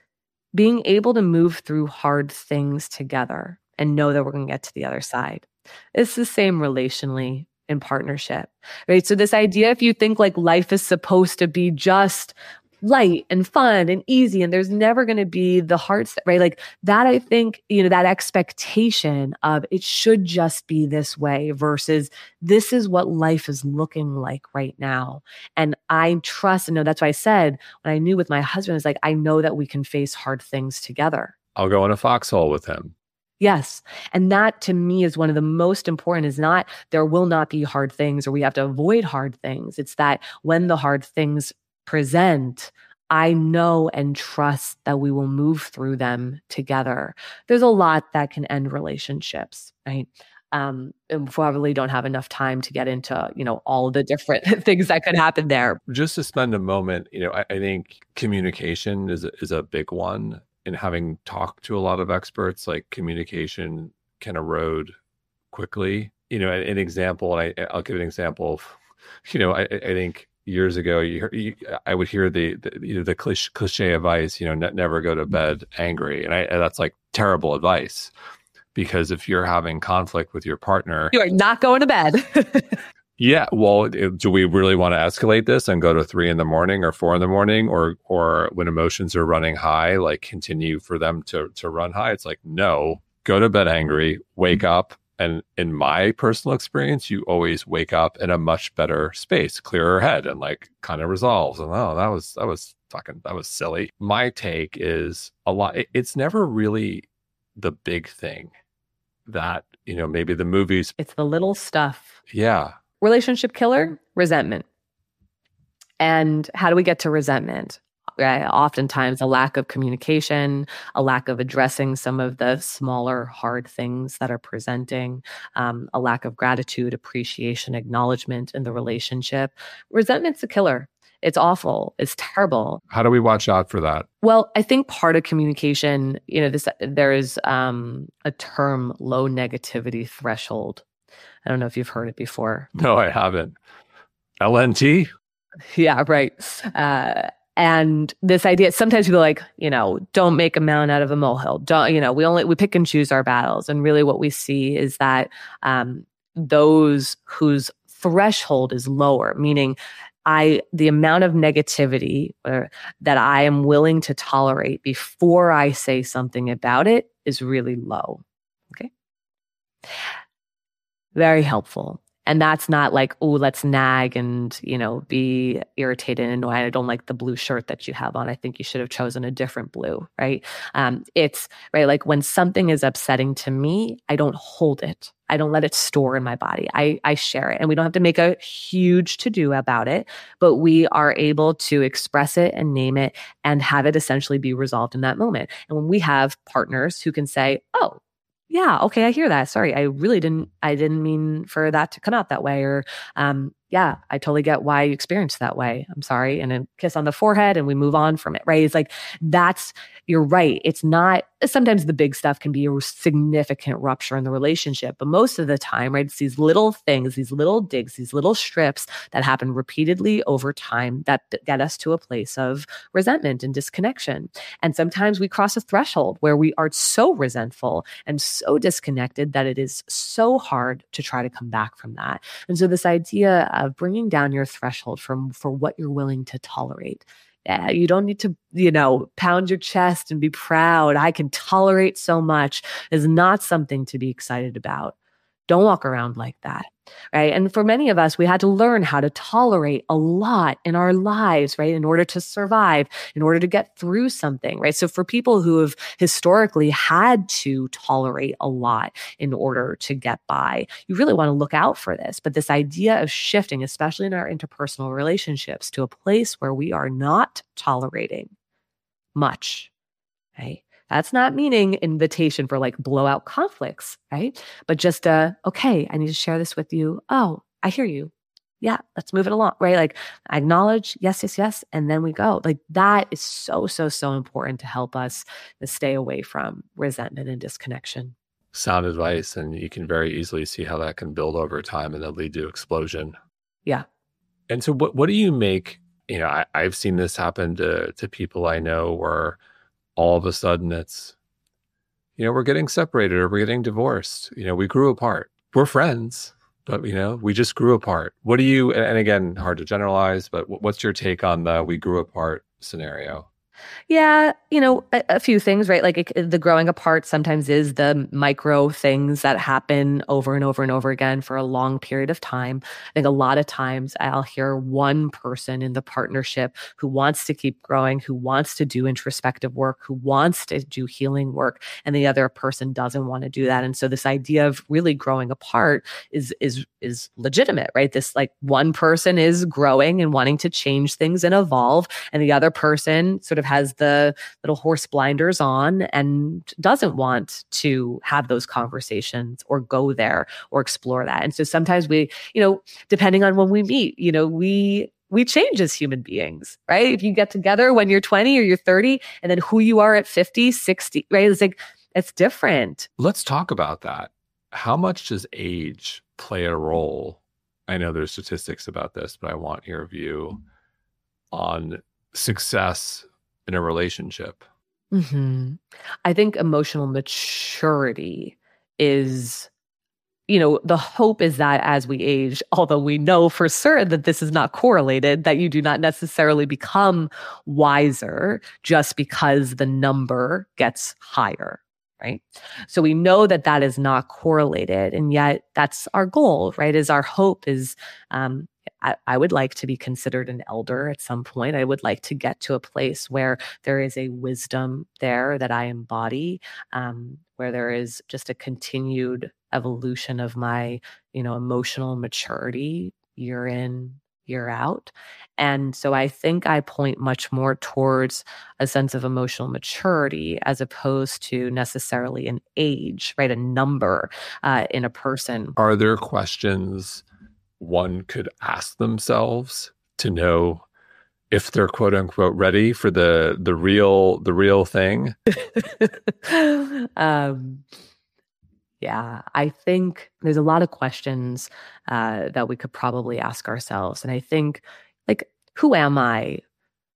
being able to move through hard things together and know that we're going to get to the other side. It's the same relationally in partnership, right? So this idea, if you think like life is supposed to be just light and fun and easy and there's never going to be the stuff, right? Like that, I think, you know, that expectation of it should just be this way versus this is what life is looking like right now. And I trust and know that's why I said when I knew with my husband is like, I know that we can face hard things together. I'll go in a foxhole with him. Yes. And that to me is one of the most important is not there will not be hard things or we have to avoid hard things. It's that when the hard things present, I know and trust that we will move through them together. There's a lot that can end relationships, right? Um, and probably don't have enough time to get into, you know, all the different [laughs] things that could happen there. Just to spend a moment, you know, I, I think communication is a, is a big one in having talked to a lot of experts, like communication can erode quickly. You know, an, an example, and I, will give an example. Of, [laughs] you know, I, I think years ago, you, you, I would hear the the, you know, the cliche, cliche advice, you know, ne- never go to bed mm-hmm. angry, and I and that's like terrible advice because if you're having conflict with your partner, you are not going to bed. [laughs] Yeah. Well, do we really want to escalate this and go to three in the morning or four in the morning or, or when emotions are running high, like continue for them to, to run high? It's like, no, go to bed angry, wake mm-hmm. up. And in my personal experience, you always wake up in a much better space, clearer head and like kind of resolves. And oh, that was, that was fucking, that was silly. My take is a lot. It's never really the big thing that, you know, maybe the movies. It's the little stuff. Yeah Relationship killer, resentment. And how do we get to resentment? Right? Oftentimes, a lack of communication, a lack of addressing some of the smaller, hard things that are presenting, um, a lack of gratitude, appreciation, acknowledgement in the relationship. Resentment's a killer. It's awful. It's terrible. How do we watch out for that? Well, I think part of communication, you know, this there is um, a term low negativity threshold I don't know if you've heard it before. No, I haven't. LNT? Yeah, right. Uh, and this idea, sometimes people like, you know, don't make a mountain out of a molehill. Don't, you know, we only, we pick and choose our battles. And really what we see is that um, those whose threshold is lower, meaning I, the amount of negativity or, that I am willing to tolerate before I say something about it is really low. Okay. Very helpful. And that's not like, oh, let's nag and, you know, be irritated and annoyed. I don't like the blue shirt that you have on. I think you should have chosen a different blue, right? Um, it's right. Like when something is upsetting to me, I don't hold it. I don't let it store in my body. I, I share it and we don't have to make a huge to do about it, but we are able to express it and name it and have it essentially be resolved in that moment. And when we have partners who can say, oh, yeah, okay, I hear that. Sorry, I really didn't I didn't mean for that to come out that way or um yeah, I totally get why you experienced that way. I'm sorry. And a kiss on the forehead and we move on from it, right? It's like, that's, you're right. It's not, sometimes the big stuff can be a significant rupture in the relationship, but most of the time, right? It's these little things, these little digs, these little strips that happen repeatedly over time that get us to a place of resentment and disconnection. And sometimes we cross a threshold where we are so resentful and so disconnected that it is so hard to try to come back from that. And so this idea of bringing down your threshold from for what you're willing to tolerate. Yeah, you don't need to, you know, pound your chest and be proud. I can tolerate so much is not something to be excited about. Don't walk around like that right? And for many of us, we had to learn how to tolerate a lot in our lives, right? In order to survive, in order to get through something, right? So for people who have historically had to tolerate a lot in order to get by, you really want to look out for this. But this idea of shifting, especially in our interpersonal relationships, to a place where we are not tolerating much, right? That's not meaning invitation for like blowout conflicts, right? But just uh, okay, I need to share this with you. Oh, I hear you. Yeah, let's move it along, right? Like acknowledge, yes, yes, yes, and then we go. Like that is so, so, so important to help us to stay away from resentment and disconnection. Sound advice, and you can very easily see how that can build over time and then lead to explosion. Yeah. And so, what what do you make? You know, I, I've seen this happen to to people I know where all of a sudden it's you know we're getting separated or we're getting divorced. You know we grew apart. We're friends but you know we just grew apart. What do you and again hard to generalize but what's your take on the we grew apart scenario yeah, you know, a, a few things, right? Like it, the growing apart sometimes is the micro things that happen over and over and over again for a long period of time. I think a lot of times I'll hear one person in the partnership who wants to keep growing, who wants to do introspective work, who wants to do healing work, and the other person doesn't want to do that. And so this idea of really growing apart is is is legitimate, right? This like one person is growing and wanting to change things and evolve, and the other person sort of has the little horse blinders on and doesn't want to have those conversations or go there or explore that. And so sometimes we, you know, depending on when we meet, you know, we we change as human beings, right? If you get together when you're 20 or you're 30 and then who you are at 50, 60, right? It's like it's different. Let's talk about that. How much does age play a role? I know there's statistics about this, but I want your view on success in a relationship? Mm-hmm. I think emotional maturity is, you know, the hope is that as we age, [laughs] although we know for certain that this is not correlated, that you do not necessarily become wiser just because the number gets higher. Right. So we know that that is not correlated. And yet that's our goal, right? Is our hope is um, I, I, would like to be considered an elder at some point. I would like to get to a place where there is a wisdom there that I embody, um, where there is just a continued evolution of my, you know, emotional maturity year in, year out. And so I think I point much more towards a sense of emotional maturity as opposed to necessarily an age, right? A number uh, in a person. Are there questions? One could ask themselves to know if they're quote unquote ready for the the real the real thing. [laughs] Um yeah i think there's a lot of questions uh, that we could probably ask ourselves. And i think like who am i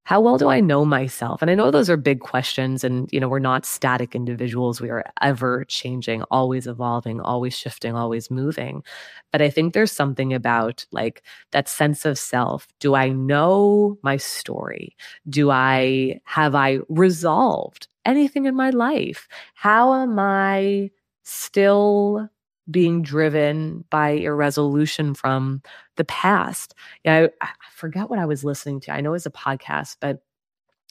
how well do I know myself? And I know those are big questions and you know we're not static individuals. We are ever changing, always evolving, always shifting, always moving. But I think there's something about like that sense of self. Do I know my story? Do I have I resolved anything in my life? How am I still being driven by irresolution from the past. Yeah, I, I forget what I was listening to. I know it was a podcast, but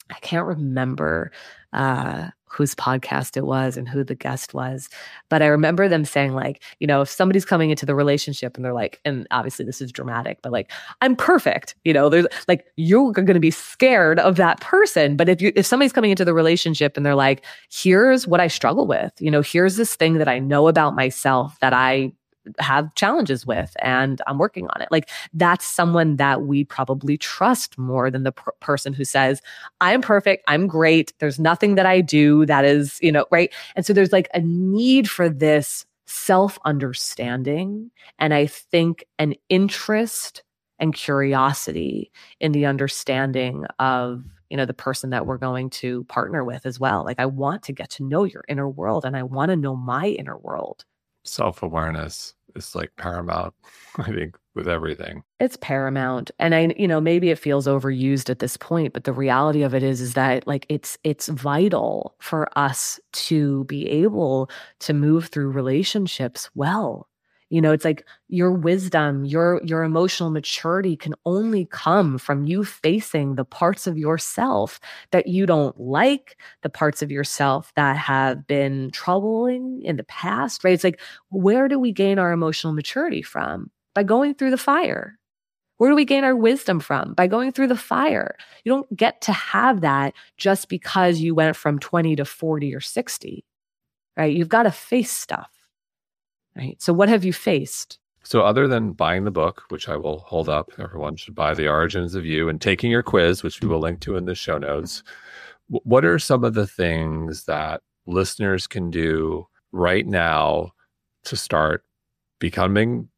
I can't remember uh, whose podcast it was and who the guest was. But I remember them saying, like, you know, if somebody's coming into the relationship and they're like, and obviously this is dramatic, but like, I'm perfect, you know, there's like, you're going to be scared of that person. But if you, if somebody's coming into the relationship and they're like, here's what I struggle with, you know, here's this thing that I know about myself that I have challenges with and I'm working on it. Like that's someone that we probably trust more than the per- person who says, I'm perfect, I'm great, there's nothing that I do that is, you know, right? And so there's like a need for this self understanding and I think an interest and curiosity in the understanding of you know the person that we're going to partner with as well like i want to get to know your inner world and i want to know my inner world self awareness is like paramount, [laughs] I think, with everything. It's paramount. And I, you know, maybe it feels overused at this point, but the reality of it is, is that like it's, it's vital for us to be able to move through relationships well. You know it's like your wisdom your your emotional maturity can only come from you facing the parts of yourself that you don't like the parts of yourself that have been troubling in the past right it's like where do we gain our emotional maturity from by going through the fire where do we gain our wisdom from? By going through the fire. You don't get to have that just because you went from 20 to 40 or 60, right? You've got to face stuff right? So, what have you faced? So, other than buying the book, which I will hold up, everyone should buy The Origins of You, and taking your quiz, which we will link to in the show notes, what are some of the things that listeners can do right now to start becoming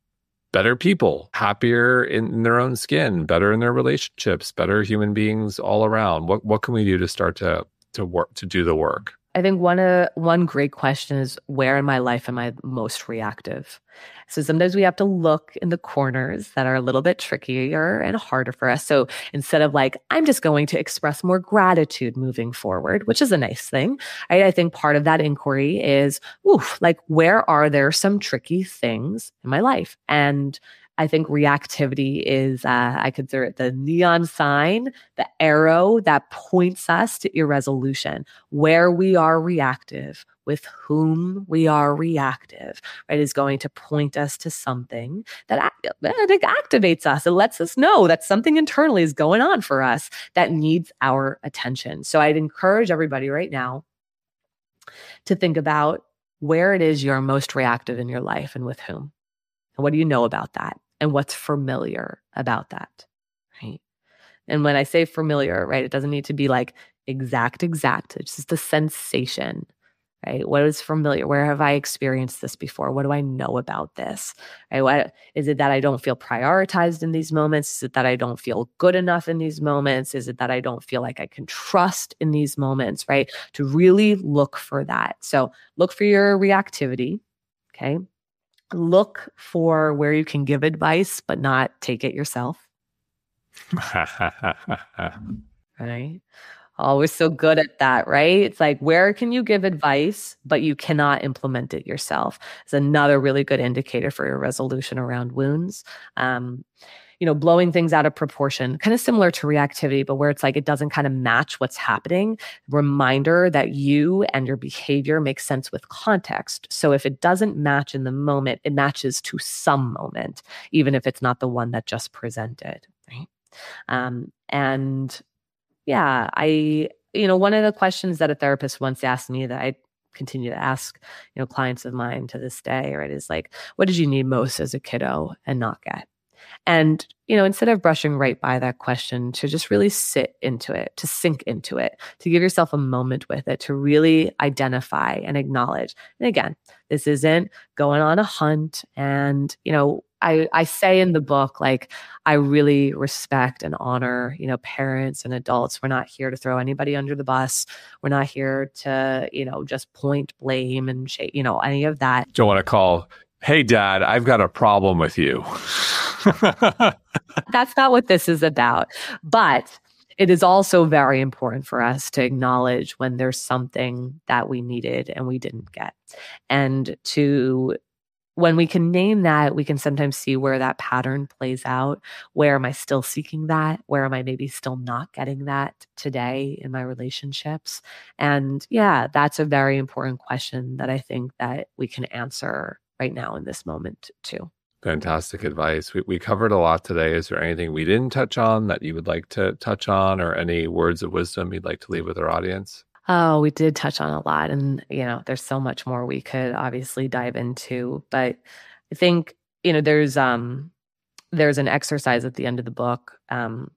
better people, happier in, their own skin, better in their relationships, better human beings all around? What what can we do to start to to work to do the work? I think one uh, one great question is where in my life am I most reactive? So sometimes we have to look in the corners that are a little bit trickier and harder for us. So instead of like, I'm just going to express more gratitude moving forward, which is a nice thing. I think part of that inquiry is, oof, like where are there some tricky things in my life? And I think reactivity is, uh, I consider it the neon sign, the arrow that points us to irresolution, where we are reactive, with whom we are reactive, right, is going to point us to something that, that activates us. It lets us know that something internally is going on for us that needs our attention. So I'd encourage everybody right now to think about where it is you're most reactive in your life and with whom. And what do you know about that? And what's familiar about that. Right. And when I say familiar, right, it doesn't need to be like exact, exact. It's just a sensation, right? What is familiar? Where have I experienced this before? What do I know about this? Right? What is it that I don't feel prioritized in these moments? Is it that I don't feel good enough in these moments? Is it that I don't feel like I can trust in these moments? Right? To really look for that. So look for your reactivity. Okay look for where you can give advice but not take it yourself. [laughs] right? Always so good at that, right? It's like, where can you give advice, but you cannot implement it yourself? It's another really good indicator for irresolution around wounds. Um, you know, blowing things out of proportion, kind of similar to reactivity, but where it's like it doesn't kind of match what's happening. Reminder that you and your behavior make sense with context. So if it doesn't match in the moment, it matches to some moment, even if it's not the one that just presented. Right. Um, and yeah, I, you know, one of the questions that a therapist once asked me that I continue to ask, you know, clients of mine to this day, right, is like, what did you need most as a kiddo and not get? And, you know, instead of brushing right by that question, to just really sit into it, to sink into it, to give yourself a moment with it, to really identify and acknowledge. And again, this isn't going on a hunt. And, you know, I, I say in the book, like, I really respect and honor, you know, parents and adults. We're not here to throw anybody under the bus. We're not here to, you know, just point blame and, you know, any of that. Don't want to call, hey, dad, I've got a problem with you. [laughs] That's not what this is about. But it is also very important for us to acknowledge when there's something that we needed and we didn't get. And to when we can name that, we can sometimes see where that pattern plays out. Where am I still seeking that? Where am I maybe still not getting that today in my relationships? And yeah, that's a very important question that I think that we can answer right now in this moment too. Fantastic advice. We, we covered a lot today. Is there anything we didn't touch on that you would like to touch on, or any words of wisdom you'd like to leave with our audience? Oh, we did touch on a lot. And, you know, there's so much more we could obviously dive into. But I think, you know, there's um there's an exercise at the end of the book um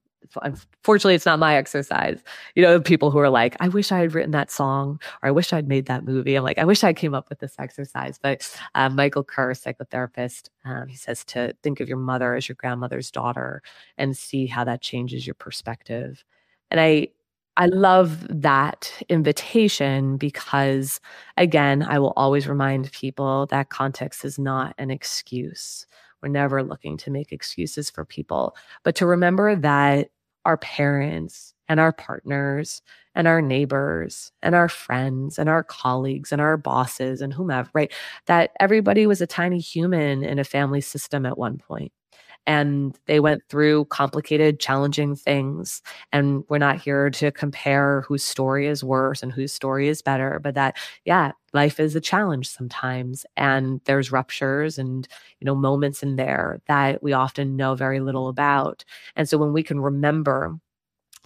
unfortunately it's not my exercise. You know people who are like i wish i had written that song or i wish i'd made that movie i'm like i wish i came up with this exercise. But uh, michael kerr psychotherapist um, he says to think of your mother as your grandmother's daughter and see how that changes your perspective. And i I love that invitation because, again, I will always remind people that context is not an excuse. We're never looking to make excuses for people, but to remember that our parents and our partners and our neighbors and our friends and our colleagues and our bosses and whomever, right? That everybody was a tiny human in a family system at one point and they went through complicated, challenging things. And we're not here to compare whose story is worse and whose story is better, but that, yeah, life is a challenge sometimes. And there's ruptures and, you know, moments in there that we often know very little about. And so when we can remember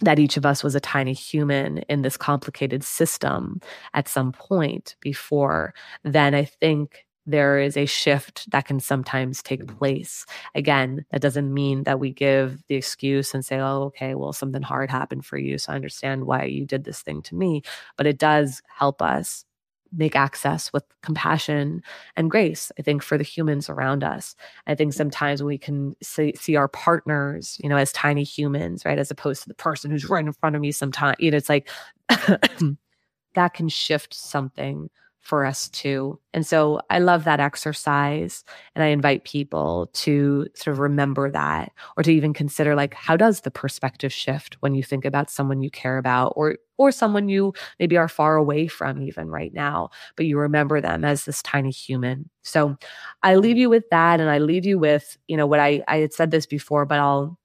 that each of us was a tiny human in this complicated system at some point before, then I think there is a shift that can sometimes take mm-hmm. place. Again, that doesn't mean that we give the excuse and say, oh, okay, well, something hard happened for you. So I understand why you did this thing to me. But it does help us make access with compassion and grace, I think, for the humans around us. I think sometimes we can see, see our partners, you know, as tiny humans, right? As opposed to the person who's right in front of me sometimes. You know, it's like [coughs] that can shift something for us too. And so I love that exercise. And I invite people to sort of remember that or to even consider like, how does the perspective shift when you think about someone you care about or or someone you maybe are far away from even right now, but you remember them as this tiny human. So I leave you with that. And I leave you with, you know, what I, I had said this before, but I'll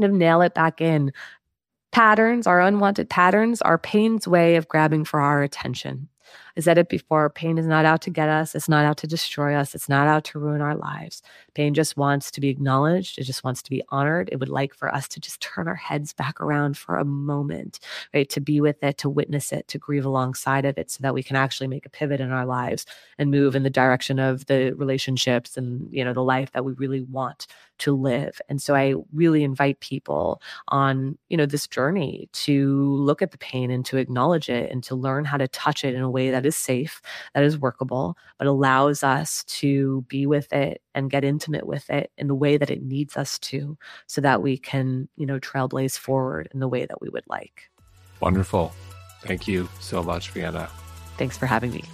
kind of nail it back in. Patterns, our unwanted patterns, are pain's way of grabbing for our attention. I said it before pain is not out to get us, it's not out to destroy us, it's not out to ruin our lives. Pain just wants to be acknowledged, it just wants to be honored. It would like for us to just turn our heads back around for a moment, right? To be with it, to witness it, to grieve alongside of it so that we can actually make a pivot in our lives and move in the direction of the relationships and, you know, the life that we really want to live. And so I really invite people on, you know, this journey to look at the pain and to acknowledge it and to learn how to touch it in a way that is safe, that is workable, but allows us to be with it and get intimate with it in the way that it needs us to so that we can, you know, trailblaze forward in the way that we would like. Wonderful. Thank you so much, Vienna. Thanks for having me.